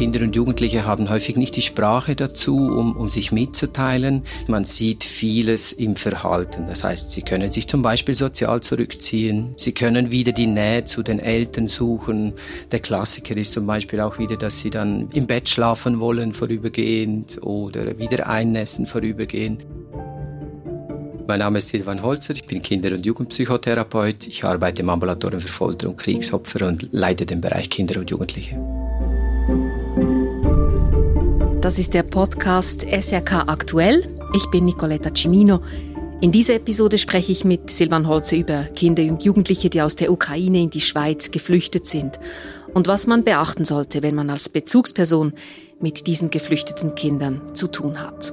Kinder und Jugendliche haben häufig nicht die Sprache dazu, um, um sich mitzuteilen. Man sieht vieles im Verhalten. Das heißt, sie können sich zum Beispiel sozial zurückziehen. Sie können wieder die Nähe zu den Eltern suchen. Der Klassiker ist zum Beispiel auch wieder, dass sie dann im Bett schlafen wollen vorübergehend oder wieder einnässen vorübergehend. Mein Name ist Silvan Holzer, ich bin Kinder- und Jugendpsychotherapeut. Ich arbeite im Ambulatorium für Folter und Kriegsopfer und leite den Bereich Kinder und Jugendliche. Das ist der Podcast SRK Aktuell. Ich bin Nicoletta Cimino. In dieser Episode spreche ich mit Silvan Holze über Kinder und Jugendliche, die aus der Ukraine in die Schweiz geflüchtet sind und was man beachten sollte, wenn man als Bezugsperson mit diesen geflüchteten Kindern zu tun hat.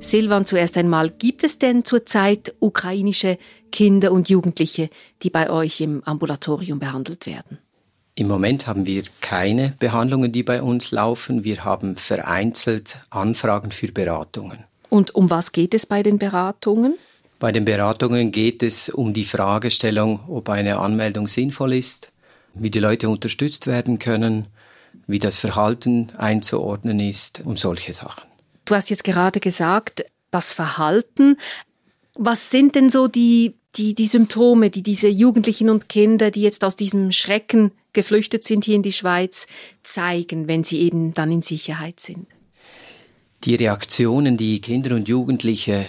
Silvan, zuerst einmal, gibt es denn zurzeit ukrainische Kinder und Jugendliche, die bei euch im Ambulatorium behandelt werden? Im Moment haben wir keine Behandlungen, die bei uns laufen. Wir haben vereinzelt Anfragen für Beratungen. Und um was geht es bei den Beratungen? Bei den Beratungen geht es um die Fragestellung, ob eine Anmeldung sinnvoll ist, wie die Leute unterstützt werden können, wie das Verhalten einzuordnen ist, um solche Sachen. Du hast jetzt gerade gesagt, das Verhalten. Was sind denn so die, die, die Symptome, die diese Jugendlichen und Kinder, die jetzt aus diesem Schrecken geflüchtet sind hier in die Schweiz, zeigen, wenn sie eben dann in Sicherheit sind? Die Reaktionen, die Kinder und Jugendliche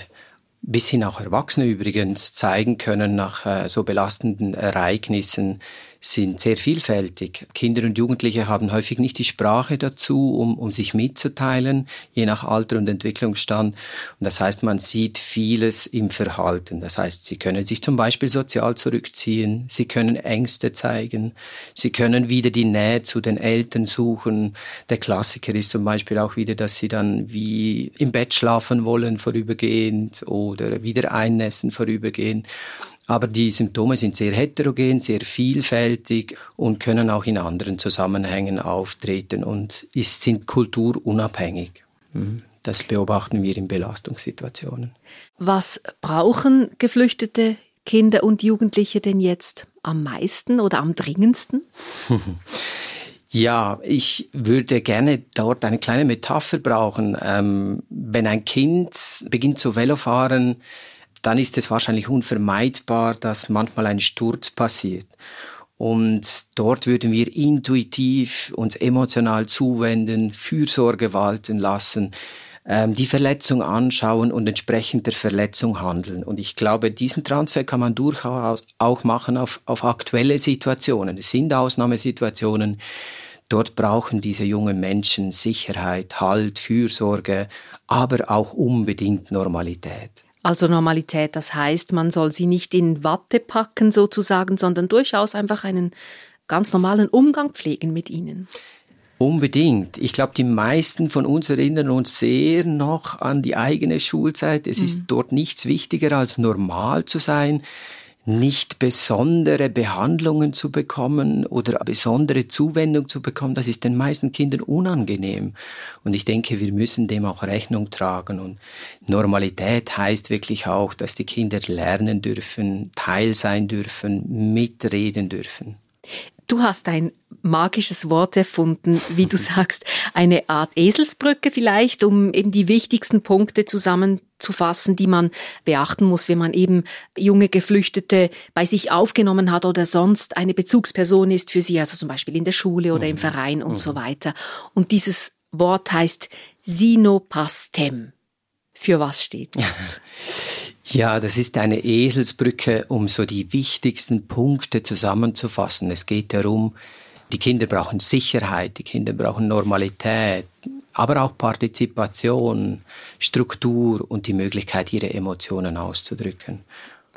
bis hin auch Erwachsene übrigens zeigen können nach äh, so belastenden Ereignissen, sind sehr vielfältig. Kinder und Jugendliche haben häufig nicht die Sprache dazu, um, um sich mitzuteilen, je nach Alter und Entwicklungsstand. Und das heißt, man sieht vieles im Verhalten. Das heißt, sie können sich zum Beispiel sozial zurückziehen, sie können Ängste zeigen, sie können wieder die Nähe zu den Eltern suchen. Der Klassiker ist zum Beispiel auch wieder, dass sie dann wie im Bett schlafen wollen vorübergehend oder wieder einnässen vorübergehend. Aber die Symptome sind sehr heterogen, sehr vielfältig und können auch in anderen Zusammenhängen auftreten und sind kulturunabhängig. Mhm. Das beobachten wir in Belastungssituationen. Was brauchen geflüchtete Kinder und Jugendliche denn jetzt am meisten oder am dringendsten? Ja, ich würde gerne dort eine kleine Metapher brauchen. Ähm, wenn ein Kind beginnt zu Velofahren, dann ist es wahrscheinlich unvermeidbar, dass manchmal ein Sturz passiert. Und dort würden wir intuitiv uns emotional zuwenden, Fürsorge walten lassen, ähm, die Verletzung anschauen und entsprechend der Verletzung handeln. Und ich glaube, diesen Transfer kann man durchaus auch machen auf, auf aktuelle Situationen. Es sind Ausnahmesituationen. Dort brauchen diese jungen Menschen Sicherheit, Halt, Fürsorge, aber auch unbedingt Normalität. Also Normalität, das heißt, man soll sie nicht in Watte packen sozusagen, sondern durchaus einfach einen ganz normalen Umgang pflegen mit ihnen. Unbedingt. Ich glaube, die meisten von uns erinnern uns sehr noch an die eigene Schulzeit. Es mhm. ist dort nichts wichtiger als normal zu sein nicht besondere Behandlungen zu bekommen oder besondere Zuwendung zu bekommen, das ist den meisten Kindern unangenehm. Und ich denke, wir müssen dem auch Rechnung tragen. Und Normalität heißt wirklich auch, dass die Kinder lernen dürfen, Teil sein dürfen, mitreden dürfen. Du hast ein magisches Wort erfunden, wie du sagst, eine Art Eselsbrücke vielleicht, um eben die wichtigsten Punkte zusammenzufassen, die man beachten muss, wenn man eben junge Geflüchtete bei sich aufgenommen hat oder sonst eine Bezugsperson ist für sie, also zum Beispiel in der Schule oder im mhm. Verein und so mhm. weiter. Und dieses Wort heißt Sinopastem. Für was steht das? Ja, das ist eine Eselsbrücke, um so die wichtigsten Punkte zusammenzufassen. Es geht darum, die Kinder brauchen Sicherheit, die Kinder brauchen Normalität, aber auch Partizipation, Struktur und die Möglichkeit, ihre Emotionen auszudrücken.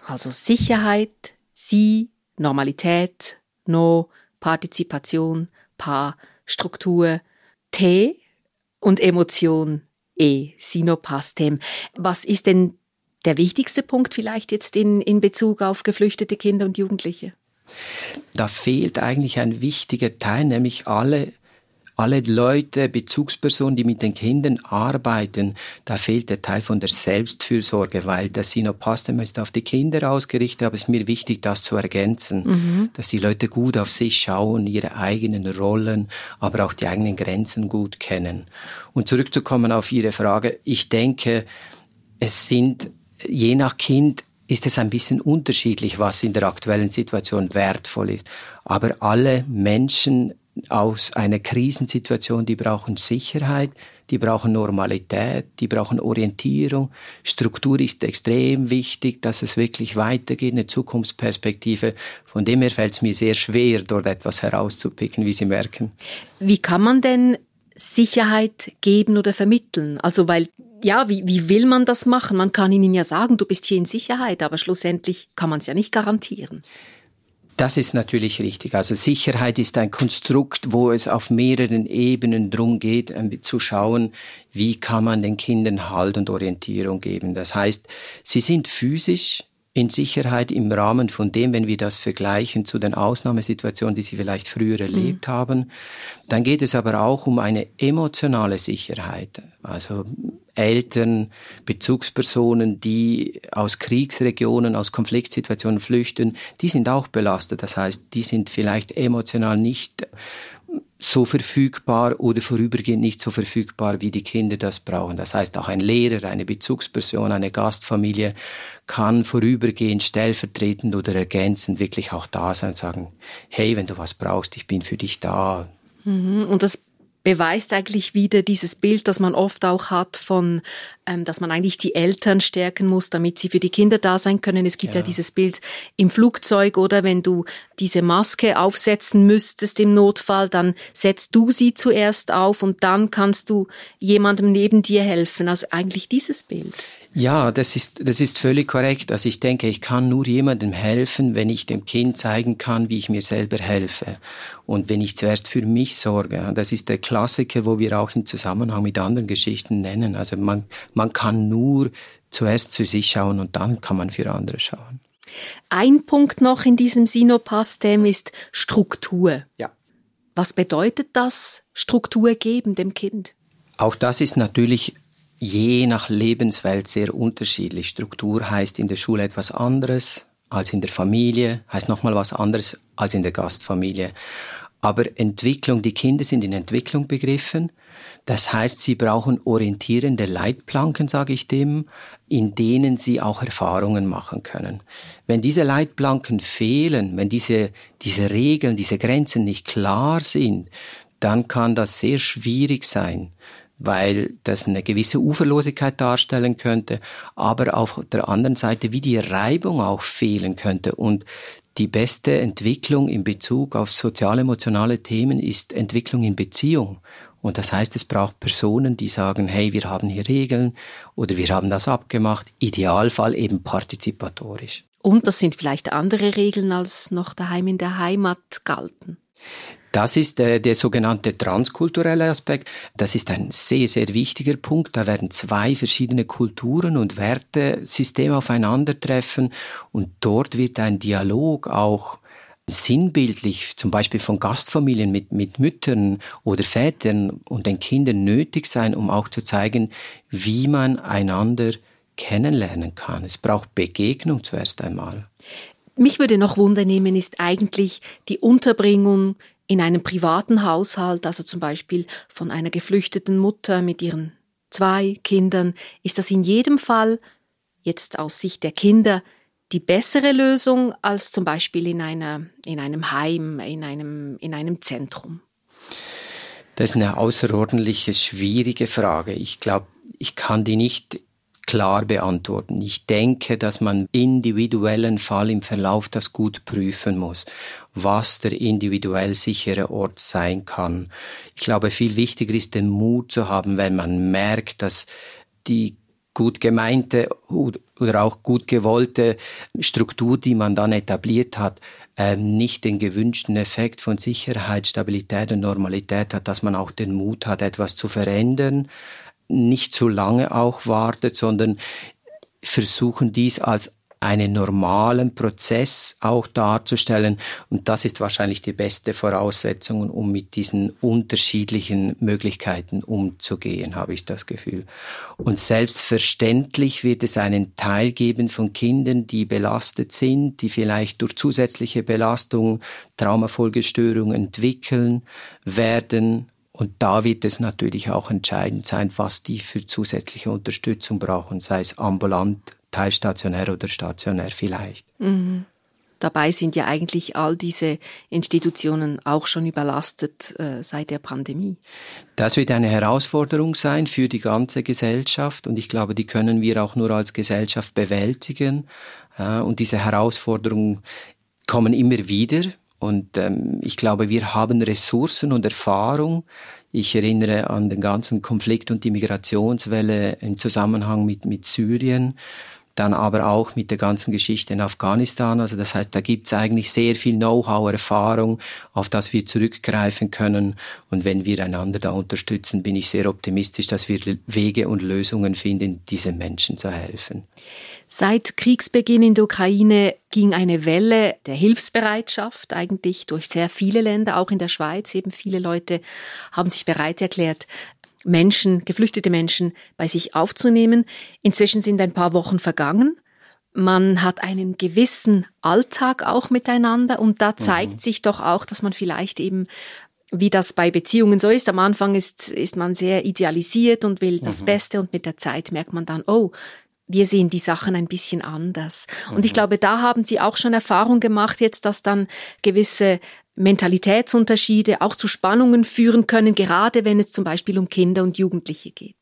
Also Sicherheit, Sie, Normalität, No, Partizipation, Pa, Struktur, T und Emotion, E, Sinopastem. Was ist denn der wichtigste Punkt vielleicht jetzt in, in Bezug auf geflüchtete Kinder und Jugendliche? Da fehlt eigentlich ein wichtiger Teil, nämlich alle alle Leute, Bezugspersonen, die mit den Kindern arbeiten, da fehlt der Teil von der Selbstfürsorge, weil das Sinopastem ist auf die Kinder ausgerichtet, aber es ist mir wichtig, das zu ergänzen, mhm. dass die Leute gut auf sich schauen, ihre eigenen Rollen, aber auch die eigenen Grenzen gut kennen. Und zurückzukommen auf Ihre Frage, ich denke, es sind je nach Kind ist es ein bisschen unterschiedlich, was in der aktuellen Situation wertvoll ist. Aber alle Menschen aus einer Krisensituation, die brauchen Sicherheit, die brauchen Normalität, die brauchen Orientierung. Struktur ist extrem wichtig, dass es wirklich weitergeht, eine Zukunftsperspektive. Von dem her fällt es mir sehr schwer, dort etwas herauszupicken, wie Sie merken. Wie kann man denn Sicherheit geben oder vermitteln? Also weil ja, wie, wie will man das machen? Man kann ihnen ja sagen, du bist hier in Sicherheit, aber schlussendlich kann man es ja nicht garantieren. Das ist natürlich richtig. Also Sicherheit ist ein Konstrukt, wo es auf mehreren Ebenen drum geht, zu schauen, wie kann man den Kindern Halt und Orientierung geben. Das heißt, sie sind physisch in Sicherheit im Rahmen von dem, wenn wir das vergleichen zu den Ausnahmesituationen, die sie vielleicht früher mhm. erlebt mhm. haben. Dann geht es aber auch um eine emotionale Sicherheit. Also Eltern, Bezugspersonen, die aus Kriegsregionen, aus Konfliktsituationen flüchten, die sind auch belastet. Das heißt, die sind vielleicht emotional nicht so verfügbar oder vorübergehend nicht so verfügbar, wie die Kinder das brauchen. Das heißt, auch ein Lehrer, eine Bezugsperson, eine Gastfamilie kann vorübergehend stellvertretend oder ergänzend wirklich auch da sein und sagen, hey, wenn du was brauchst, ich bin für dich da. Mhm. Und das beweist eigentlich wieder dieses Bild, das man oft auch hat von, ähm, dass man eigentlich die Eltern stärken muss, damit sie für die Kinder da sein können. Es gibt ja. ja dieses Bild im Flugzeug oder wenn du diese Maske aufsetzen müsstest im Notfall, dann setzt du sie zuerst auf und dann kannst du jemandem neben dir helfen. Also eigentlich dieses Bild. Ja, das ist, das ist völlig korrekt. Also ich denke, ich kann nur jemandem helfen, wenn ich dem Kind zeigen kann, wie ich mir selber helfe. Und wenn ich zuerst für mich sorge. Das ist der Klassiker, wo wir auch im Zusammenhang mit anderen Geschichten nennen. Also man, man kann nur zuerst für sich schauen und dann kann man für andere schauen. Ein Punkt noch in diesem Sinopastem ist Struktur. Ja. Was bedeutet das, Struktur geben dem Kind? Auch das ist natürlich je nach Lebenswelt sehr unterschiedlich. Struktur heißt in der Schule etwas anderes als in der Familie, heißt nochmal was anderes als in der Gastfamilie. Aber Entwicklung, die Kinder sind in Entwicklung begriffen. Das heißt, sie brauchen orientierende Leitplanken, sage ich dem, in denen sie auch Erfahrungen machen können. Wenn diese Leitplanken fehlen, wenn diese, diese Regeln, diese Grenzen nicht klar sind, dann kann das sehr schwierig sein weil das eine gewisse Uferlosigkeit darstellen könnte, aber auf der anderen Seite wie die Reibung auch fehlen könnte. Und die beste Entwicklung in Bezug auf sozial-emotionale Themen ist Entwicklung in Beziehung. Und das heißt, es braucht Personen, die sagen, hey, wir haben hier Regeln oder wir haben das abgemacht, Idealfall eben partizipatorisch. Und das sind vielleicht andere Regeln, als noch daheim in der Heimat galten. Das ist der, der sogenannte transkulturelle Aspekt. Das ist ein sehr, sehr wichtiger Punkt. Da werden zwei verschiedene Kulturen und Wertesysteme aufeinandertreffen und dort wird ein Dialog auch sinnbildlich, zum Beispiel von Gastfamilien mit, mit Müttern oder Vätern und den Kindern nötig sein, um auch zu zeigen, wie man einander kennenlernen kann. Es braucht Begegnung zuerst einmal. Mich würde noch Wunder nehmen, ist eigentlich die Unterbringung in einem privaten Haushalt, also zum Beispiel von einer geflüchteten Mutter mit ihren zwei Kindern, ist das in jedem Fall, jetzt aus Sicht der Kinder, die bessere Lösung als zum Beispiel in, einer, in einem Heim, in einem, in einem Zentrum? Das ist eine außerordentlich schwierige Frage. Ich glaube, ich kann die nicht klar beantworten. Ich denke, dass man individuellen Fall im Verlauf das gut prüfen muss, was der individuell sichere Ort sein kann. Ich glaube, viel wichtiger ist, den Mut zu haben, wenn man merkt, dass die gut gemeinte oder auch gut gewollte Struktur, die man dann etabliert hat, ähm, nicht den gewünschten Effekt von Sicherheit, Stabilität und Normalität hat, dass man auch den Mut hat, etwas zu verändern, nicht zu lange auch wartet, sondern versuchen dies als einen normalen Prozess auch darzustellen. Und das ist wahrscheinlich die beste Voraussetzung, um mit diesen unterschiedlichen Möglichkeiten umzugehen, habe ich das Gefühl. Und selbstverständlich wird es einen Teil geben von Kindern, die belastet sind, die vielleicht durch zusätzliche Belastung Traumafolgestörungen entwickeln werden. Und da wird es natürlich auch entscheidend sein, was die für zusätzliche Unterstützung brauchen, sei es ambulant teilstationär oder stationär vielleicht. Mhm. Dabei sind ja eigentlich all diese Institutionen auch schon überlastet äh, seit der Pandemie. Das wird eine Herausforderung sein für die ganze Gesellschaft und ich glaube, die können wir auch nur als Gesellschaft bewältigen. Äh, und diese Herausforderungen kommen immer wieder und ähm, ich glaube, wir haben Ressourcen und Erfahrung. Ich erinnere an den ganzen Konflikt und die Migrationswelle im Zusammenhang mit, mit Syrien dann aber auch mit der ganzen Geschichte in Afghanistan. Also das heißt, da gibt es eigentlich sehr viel Know-how, Erfahrung, auf das wir zurückgreifen können. Und wenn wir einander da unterstützen, bin ich sehr optimistisch, dass wir Wege und Lösungen finden, diesen Menschen zu helfen. Seit Kriegsbeginn in der Ukraine ging eine Welle der Hilfsbereitschaft eigentlich durch sehr viele Länder, auch in der Schweiz. Eben viele Leute haben sich bereit erklärt, Menschen, geflüchtete Menschen bei sich aufzunehmen. Inzwischen sind ein paar Wochen vergangen. Man hat einen gewissen Alltag auch miteinander und da zeigt mhm. sich doch auch, dass man vielleicht eben wie das bei Beziehungen so ist. Am Anfang ist, ist man sehr idealisiert und will das mhm. Beste und mit der Zeit merkt man dann, oh, wir sehen die Sachen ein bisschen anders. Mhm. Und ich mhm. glaube, da haben Sie auch schon Erfahrung gemacht jetzt, dass dann gewisse Mentalitätsunterschiede auch zu Spannungen führen können, gerade wenn es zum Beispiel um Kinder und Jugendliche geht?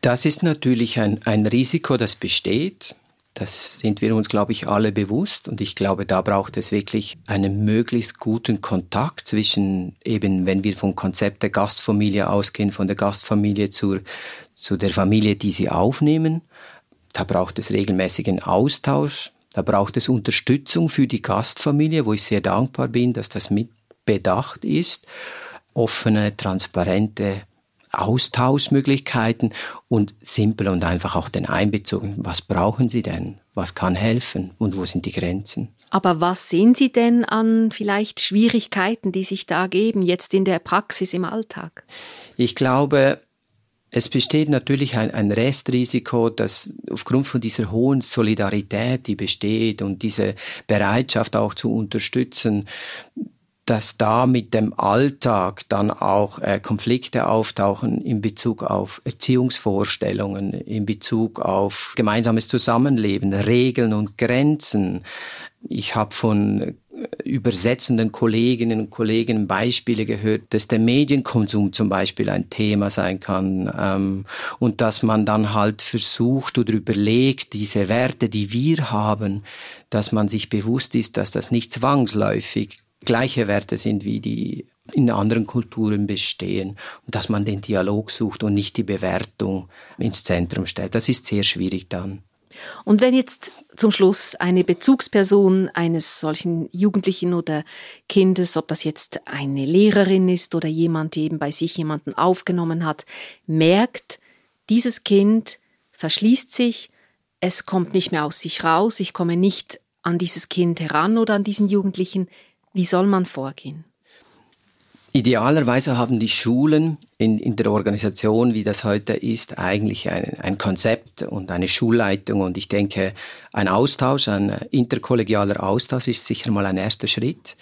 Das ist natürlich ein, ein Risiko, das besteht. Das sind wir uns, glaube ich, alle bewusst. Und ich glaube, da braucht es wirklich einen möglichst guten Kontakt zwischen eben, wenn wir vom Konzept der Gastfamilie ausgehen, von der Gastfamilie zur, zu der Familie, die sie aufnehmen. Da braucht es regelmäßigen Austausch. Da braucht es Unterstützung für die Gastfamilie, wo ich sehr dankbar bin, dass das mit bedacht ist. Offene, transparente Austauschmöglichkeiten und simpel und einfach auch den Einbezug. Was brauchen Sie denn? Was kann helfen? Und wo sind die Grenzen? Aber was sehen Sie denn an vielleicht Schwierigkeiten, die sich da geben, jetzt in der Praxis im Alltag? Ich glaube, es besteht natürlich ein, ein Restrisiko, dass aufgrund von dieser hohen Solidarität, die besteht und diese Bereitschaft auch zu unterstützen, dass da mit dem Alltag dann auch äh, Konflikte auftauchen in Bezug auf Erziehungsvorstellungen, in Bezug auf gemeinsames Zusammenleben, Regeln und Grenzen. Ich habe von übersetzenden Kolleginnen und Kollegen Beispiele gehört, dass der Medienkonsum zum Beispiel ein Thema sein kann ähm, und dass man dann halt versucht oder überlegt, diese Werte, die wir haben, dass man sich bewusst ist, dass das nicht zwangsläufig gleiche Werte sind wie die in anderen Kulturen bestehen und dass man den Dialog sucht und nicht die Bewertung ins Zentrum stellt. Das ist sehr schwierig dann. Und wenn jetzt zum Schluss eine Bezugsperson eines solchen Jugendlichen oder Kindes, ob das jetzt eine Lehrerin ist oder jemand, die eben bei sich jemanden aufgenommen hat, merkt, dieses Kind verschließt sich, es kommt nicht mehr aus sich raus, ich komme nicht an dieses Kind heran oder an diesen Jugendlichen, wie soll man vorgehen? Idealerweise haben die Schulen in, in der Organisation, wie das heute ist, eigentlich ein, ein Konzept und eine Schulleitung. Und ich denke, ein Austausch, ein interkollegialer Austausch ist sicher mal ein erster Schritt.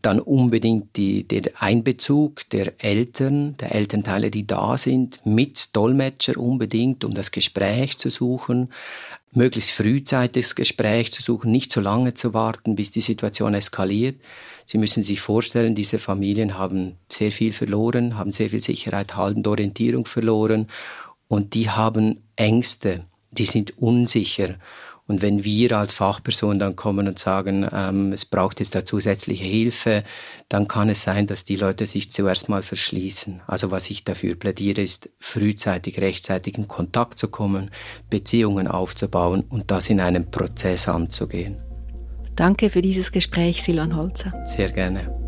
Dann unbedingt die, der Einbezug der Eltern, der Elternteile, die da sind, mit Dolmetscher unbedingt, um das Gespräch zu suchen möglichst frühzeitig das Gespräch zu suchen, nicht so lange zu warten, bis die Situation eskaliert. Sie müssen sich vorstellen, diese Familien haben sehr viel verloren, haben sehr viel Sicherheit, haltende Orientierung verloren und die haben Ängste, die sind unsicher. Und wenn wir als Fachperson dann kommen und sagen, ähm, es braucht jetzt da zusätzliche Hilfe, dann kann es sein, dass die Leute sich zuerst mal verschließen. Also was ich dafür plädiere, ist frühzeitig, rechtzeitig in Kontakt zu kommen, Beziehungen aufzubauen und das in einem Prozess anzugehen. Danke für dieses Gespräch, Silvan Holzer. Sehr gerne.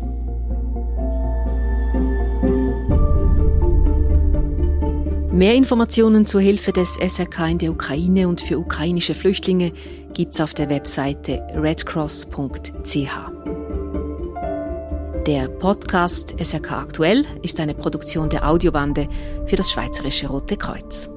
Mehr Informationen zur Hilfe des SRK in der Ukraine und für ukrainische Flüchtlinge gibt's auf der Webseite redcross.ch. Der Podcast SRK Aktuell ist eine Produktion der Audiobande für das Schweizerische Rote Kreuz.